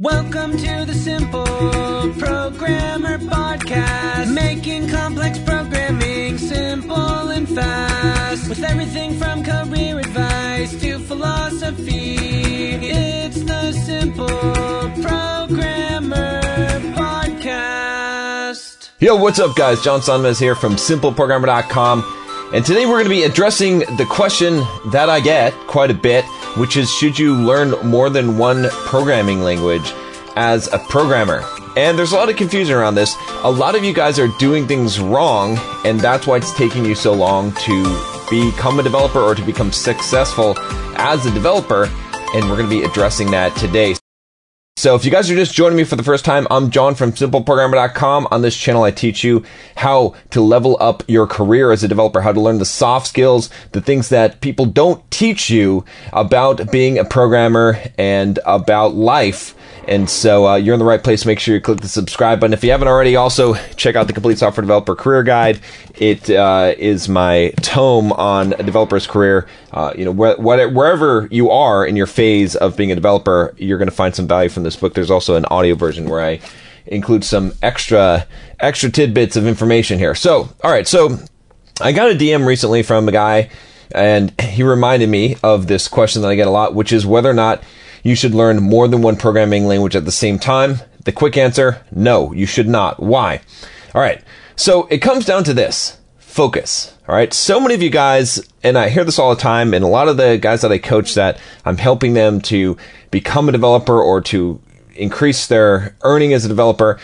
Welcome to the Simple Programmer Podcast, making complex programming simple and fast. With everything from career advice to philosophy, it's the Simple Programmer Podcast. Yo, what's up, guys? John Sonmez here from SimpleProgrammer.com. And today we're going to be addressing the question that I get quite a bit, which is should you learn more than one programming language as a programmer? And there's a lot of confusion around this. A lot of you guys are doing things wrong, and that's why it's taking you so long to become a developer or to become successful as a developer. And we're going to be addressing that today. So if you guys are just joining me for the first time, I'm John from simpleprogrammer.com. On this channel, I teach you how to level up your career as a developer, how to learn the soft skills, the things that people don't teach you about being a programmer and about life. And so uh, you're in the right place. Make sure you click the subscribe button. If you haven't already, also check out the Complete Software Developer Career Guide. It uh, is my tome on a developer's career. Uh, you know, wh- wh- wherever you are in your phase of being a developer, you're going to find some value from this book. There's also an audio version where I include some extra extra tidbits of information here. So, all right, so I got a DM recently from a guy, and he reminded me of this question that I get a lot, which is whether or not you should learn more than one programming language at the same time. The quick answer: no, you should not. Why? All right, so it comes down to this: focus. All right. So many of you guys, and I hear this all the time, and a lot of the guys that I coach that I'm helping them to become a developer or to increase their earning as a developer,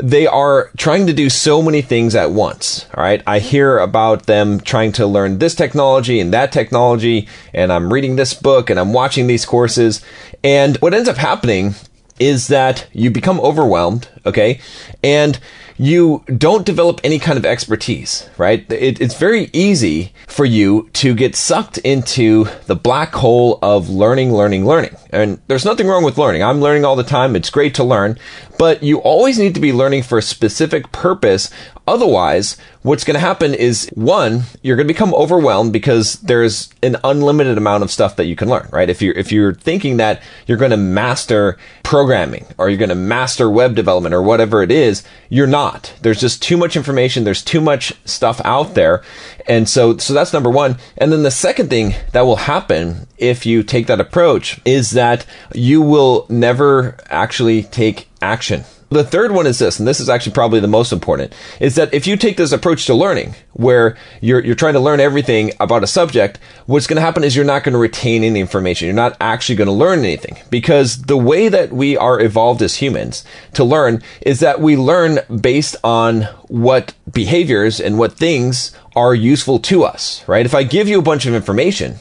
they are trying to do so many things at once. All right. I mm-hmm. hear about them trying to learn this technology and that technology, and I'm reading this book and I'm watching these courses. And what ends up happening is that you become overwhelmed. Okay. And you don't develop any kind of expertise, right? It, it's very easy for you to get sucked into the black hole of learning, learning, learning. And there's nothing wrong with learning. I'm learning all the time. It's great to learn, but you always need to be learning for a specific purpose. Otherwise, what's going to happen is one, you're going to become overwhelmed because there's an unlimited amount of stuff that you can learn, right? If you're, if you're thinking that you're going to master programming or you're going to master web development or whatever it is, you're not. There's just too much information. There's too much stuff out there. And so, so that's number one. And then the second thing that will happen if you take that approach is that you will never actually take action. The third one is this, and this is actually probably the most important, is that if you take this approach to learning, where you're, you're trying to learn everything about a subject, what's going to happen is you're not going to retain any information. You're not actually going to learn anything. Because the way that we are evolved as humans to learn is that we learn based on what behaviors and what things are useful to us, right? If I give you a bunch of information,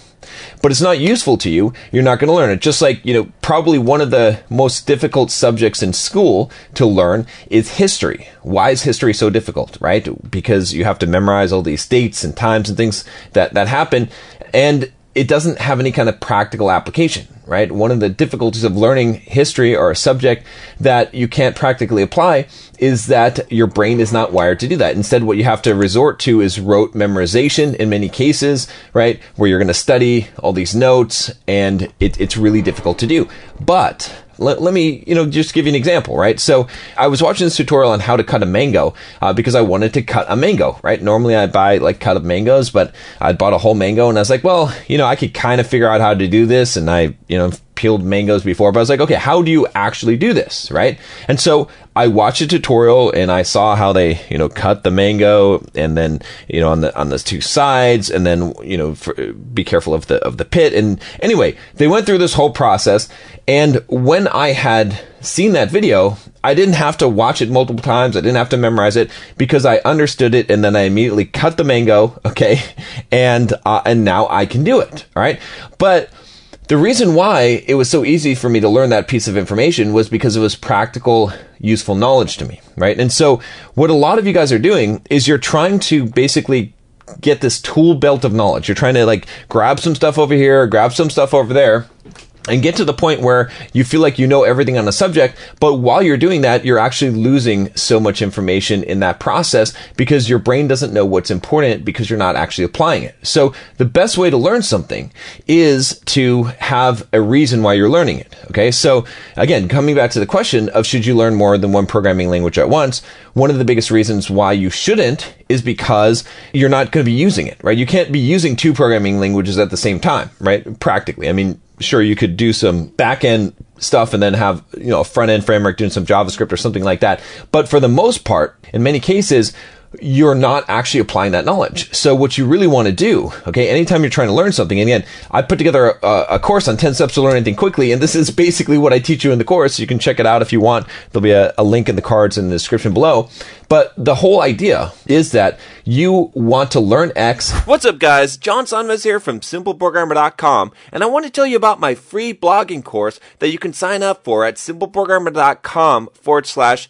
but it's not useful to you, you're not going to learn it. Just like, you know, probably one of the most difficult subjects in school to learn is history. Why is history so difficult, right? Because you have to memorize all these dates and times and things that, that happen. And it doesn't have any kind of practical application, right? One of the difficulties of learning history or a subject that you can't practically apply is that your brain is not wired to do that. Instead, what you have to resort to is rote memorization in many cases, right? Where you're going to study all these notes and it, it's really difficult to do. But let, let, me, you know, just give you an example, right? So I was watching this tutorial on how to cut a mango uh, because I wanted to cut a mango, right? Normally I buy like cut of mangoes, but I bought a whole mango and I was like, well, you know, I could kind of figure out how to do this. And I, you know, peeled mangoes before, but I was like, okay, how do you actually do this, right? And so I watched a tutorial and I saw how they, you know, cut the mango and then, you know, on the on the two sides and then, you know, for, be careful of the of the pit. And anyway, they went through this whole process. And when I had seen that video, I didn't have to watch it multiple times. I didn't have to memorize it because I understood it, and then I immediately cut the mango. Okay, and uh, and now I can do it. All right, but the reason why it was so easy for me to learn that piece of information was because it was practical, useful knowledge to me, right? And so what a lot of you guys are doing is you're trying to basically get this tool belt of knowledge. You're trying to like grab some stuff over here, grab some stuff over there, and get to the point where you feel like you know everything on a subject. But while you're doing that, you're actually losing so much information in that process because your brain doesn't know what's important because you're not actually applying it. So the best way to learn something is to have a reason why you're learning it. Okay. So again, coming back to the question of should you learn more than one programming language at once? One of the biggest reasons why you shouldn't is because you're not going to be using it, right? You can't be using two programming languages at the same time, right? Practically. I mean, sure you could do some back end stuff and then have you know a front end framework doing some javascript or something like that. But for the most part in many cases you're not actually applying that knowledge. So what you really want to do, okay, anytime you're trying to learn something, and again, I put together a, a, course on 10 steps to learn anything quickly, and this is basically what I teach you in the course. You can check it out if you want. There'll be a, a link in the cards in the description below. But the whole idea is that you want to learn X. What's up, guys? John Sonmez here from SimpleProgrammer.com, and I want to tell you about my free blogging course that you can sign up for at SimpleProgrammer.com forward slash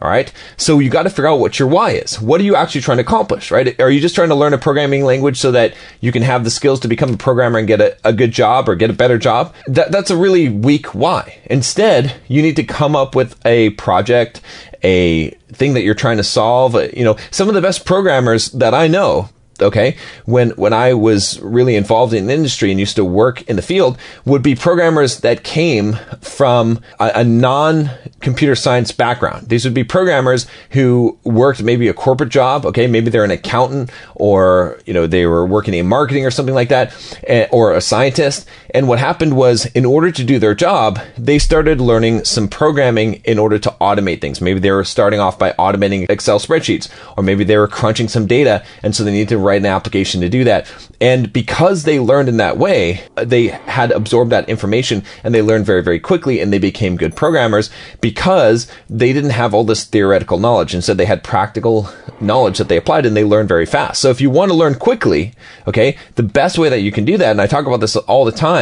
All right. So you got to figure out what your why is. What are you actually trying to accomplish, right? Are you just trying to learn a programming language so that you can have the skills to become a programmer and get a, a good job or get a better job? That, that's a really weak why. Instead, you need to come up with a project, a thing that you're trying to solve. You know, some of the best programmers that I know okay when when i was really involved in industry and used to work in the field would be programmers that came from a, a non computer science background. These would be programmers who worked maybe a corporate job okay maybe they're an accountant or you know they were working in marketing or something like that eh, or a scientist and what happened was in order to do their job they started learning some programming in order to automate things maybe they were starting off by automating excel spreadsheets or maybe they were crunching some data and so they needed to write an application to do that. And because they learned in that way, uh, they had absorbed that information and they learned very, very quickly and they became good programmers because they didn't have all this theoretical knowledge. Instead, they had practical knowledge that they applied and they learned very fast. So if you want to learn quickly, okay, the best way that you can do that, and I talk about this all the time,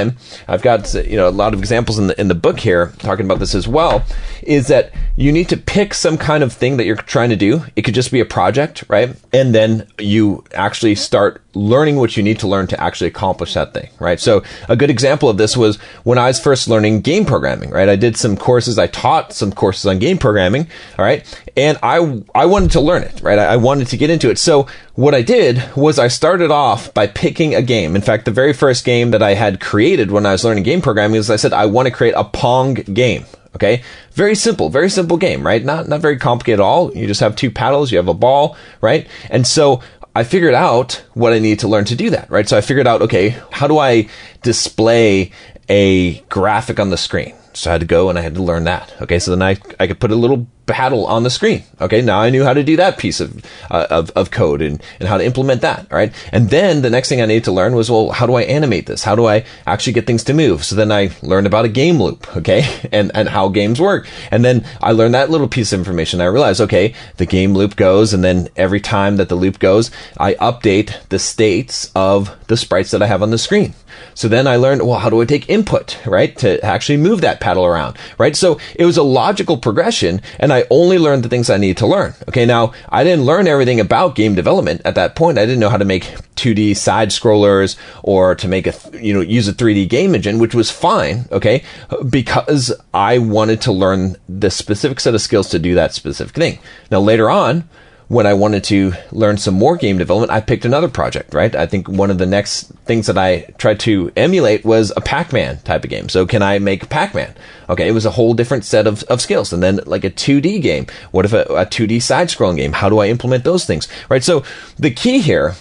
I've got, you know, a lot of examples in the, in the book here talking about this as well, is that you need to pick some kind of thing that you're trying to do. It could just be a project, right? And then you actually start learning what you need to learn to actually accomplish that thing, right? So a good example of this was when I was first learning game programming, right? I did some courses, I taught some courses on game programming, all right? And I, I wanted to learn it, right? I, wanted to get into it. So what I did was I started off by picking a game. In fact, the very first game that I had created when I was learning game programming is I said, I want to create a Pong game. Okay. Very simple, very simple game, right? Not, not very complicated at all. You just have two paddles, you have a ball, right? And so I figured out what I needed to learn to do that, right? So I figured out, okay, how do I display a graphic on the screen? So I had to go and I had to learn that. Okay, so then I, I could put a little paddle on the screen. Okay, now I knew how to do that piece of, uh, of, of code and, and how to implement that. All right. And then the next thing I needed to learn was, well, how do I animate this? How do I actually get things to move? So then I learned about a game loop. Okay. And, and how games work. And then I learned that little piece of information. I realized, okay, the game loop goes. And then every time that the loop goes, I update the states of the sprites that I have on the screen. So then I learned, well, how do I take input, right? To actually move that paddle around, right? So it was a logical progression and I only learned the things I needed to learn. Okay. Now I didn't learn everything about game development at that point. I didn't know how to make 2D side scrollers or to make a, you know, use a 3D game engine, which was fine. Okay. Because I wanted to learn the specific set of skills to do that specific thing. Now later on, when I wanted to learn some more game development, I picked another project, right? I think one of the next things that I tried to emulate was a Pac-Man type of game. So can I make Pac-Man? Okay, it was a whole different set of, of skills. And then like a 2D game. What if a, a 2D side-scrolling game? How do I implement those things? Right? So the key here,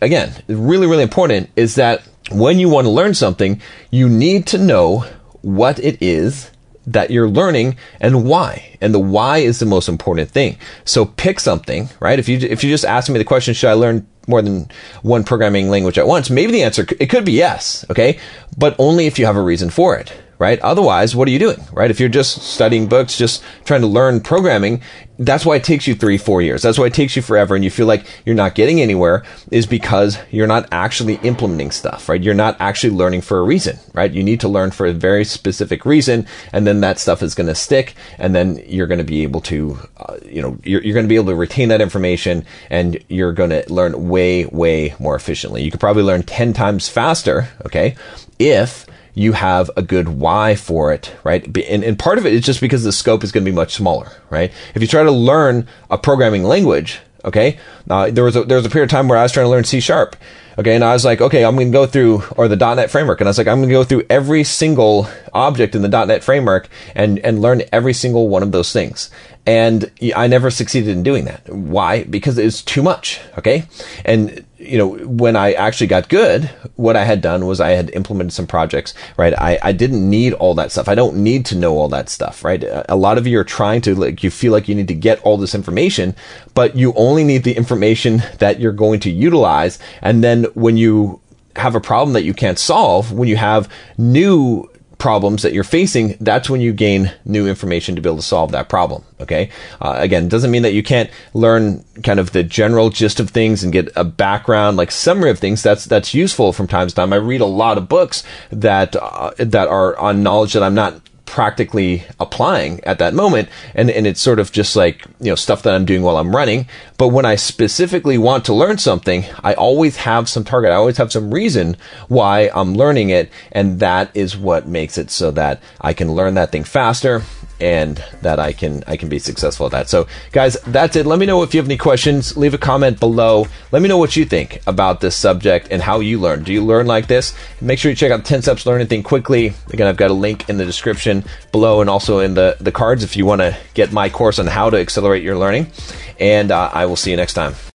again, really, really important is that when you want to learn something, you need to know what it is that you're learning and why. And the why is the most important thing. So pick something, right? If you if you just ask me the question, should I learn more than one programming language at once? Maybe the answer it could be yes, okay? But only if you have a reason for it right? Otherwise, what are you doing, right? If you're just studying books, just trying to learn programming, that's why it takes you three, four years. That's why it takes you forever and you feel like you're not getting anywhere is because you're not actually implementing stuff, right? You're not actually learning for a reason, right? You need to learn for a very specific reason and then that stuff is going to stick and then you're going to be able to, uh, you know, you're, you're going to be able to retain that information and you're going to learn way, way more efficiently. You could probably learn 10 times faster, okay, if you have a good why for it, right? And, and part of it is just because the scope is going to be much smaller, right? If you try to learn a programming language, okay, uh, there was a, there was a period of time where I was trying to learn C sharp, okay, and I was like, okay, I'm going to go through or the .NET framework, and I was like, I'm going to go through every single object in the .NET framework and and learn every single one of those things. And I never succeeded in doing that. Why? Because it's too much. Okay. And, you know, when I actually got good, what I had done was I had implemented some projects, right? I, I didn't need all that stuff. I don't need to know all that stuff, right? A lot of you are trying to, like, you feel like you need to get all this information, but you only need the information that you're going to utilize. And then when you have a problem that you can't solve, when you have new problems that you're facing, that's when you gain new information to be able to solve that problem. Okay. Uh, again, doesn't mean that you can't learn kind of the general gist of things and get a background, like summary of things. That's that's useful from time to time. I read a lot of books that uh, that are on knowledge that I'm not practically applying at that moment and and it's sort of just like you know stuff that I'm doing while I'm running. But when I specifically want to learn something I always have some target. I always have some reason why I'm learning it and that is what makes it so that I can learn that thing faster and that I can I can be successful at that. So guys, that's it. Let me know if you have any questions. Leave a comment below. Let me know what you think about this subject and how you learn. Do you learn like this? Make sure you check out 10 steps learn anything quickly. Again, I've got a link in the description below and also in the the cards if you want to get my course on how to accelerate your learning. And uh, I will see you next time.